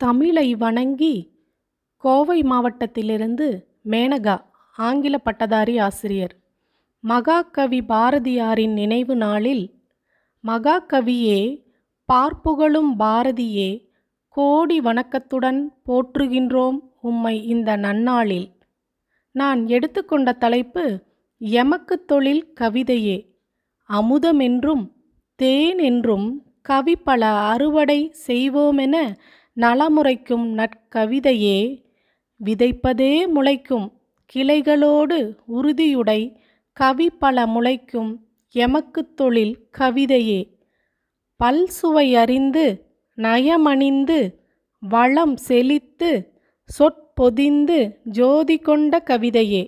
தமிழை வணங்கி கோவை மாவட்டத்திலிருந்து மேனகா ஆங்கில பட்டதாரி ஆசிரியர். மகாகவி பாரதியாரின் நினைவு நாளில் மகாகவியே பார்ப்புகழும் பாரதியே கோடி வணக்கத்துடன் போற்றுகின்றோம் உம்மை இந்த நன்னாளில். நான் எடுத்துக்கொண்ட தலைப்பு எமக்கு தொழில் கவிதையே. அமுதமென்றும் தேன் என்றும் கவி பல அறுவடை செய்வோமென நலமுறைக்கும் நற்கவிதையே விதைப்பதே முளைக்கும் கிளைகளோடு உறுதியுடை கவி பல முளைக்கும் எமக்கு தொழில் கவிதையே. பல்சுவை அறிந்து நயமணிந்து வளம் செழித்து சொற்பொதிந்து ஜோதி கொண்ட கவிதையே.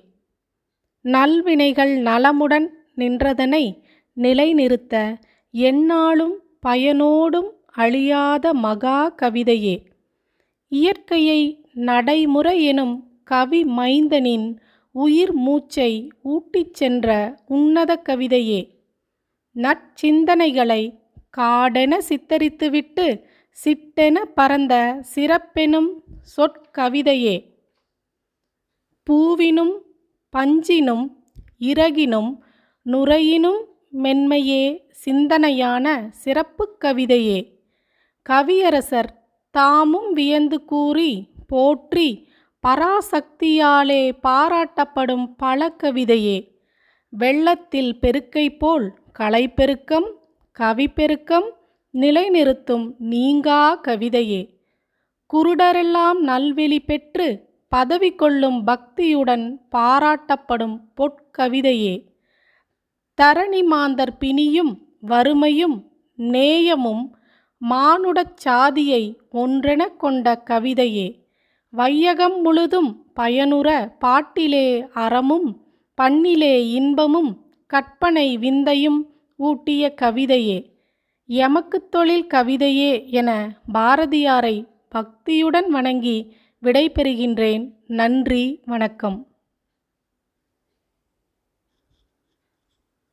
நல்வினைகள் நலமுடன் நின்றதனை நிலைநிறுத்த எந்நாளும் பயனோடும் அழியாத மகா கவிதையே. இயற்கையை நடைமுறை எனும் கவி மைந்தனின் உயிர் மூச்சை ஊட்டிச் சென்ற உன்னத கவிதையே. நற்சிந்தனைகளை காடென சித்தரித்துவிட்டு சிட்டென பறந்த சிறப்பெனும் சொற்கவிதையே. பூவினும் பஞ்சினும் இறகினும் நுரையினும் மென்மையே சிந்தனையான சிறப்புக் கவிதையே. கவியரசர் தாமும் வியந்து கூறி போற்றி பராசக்தியாலே பாராட்டப்படும் பழக்கவிதையே. வெள்ளத்தில் பெருக்கை போல் கலைப்பெருக்கம் கவிப்பெருக்கம் நிலைநிறுத்தும் நீங்கா கவிதையே. குருடரெல்லாம் நல்வெளி பெற்று பதவி கொள்ளும் பக்தியுடன் பாராட்டப்படும் பொற்கவிதையே. தரணி மாந்தர் பிணியும் வறுமையும் நேயமும் மானுடச் சாதியை ஒன்றென கொண்ட கவிதையே. வையகம் முழுதும் பயனுற பாட்டிலே அறமும் பண்ணிலே இன்பமும் கற்பனை விந்தையும் ஊட்டிய கவிதையே. எமக்குத் தொழில் கவிதையே என பாரதியாரை பக்தியுடன் வணங்கி விடைபெறுகின்றேன். நன்றி வணக்கம்.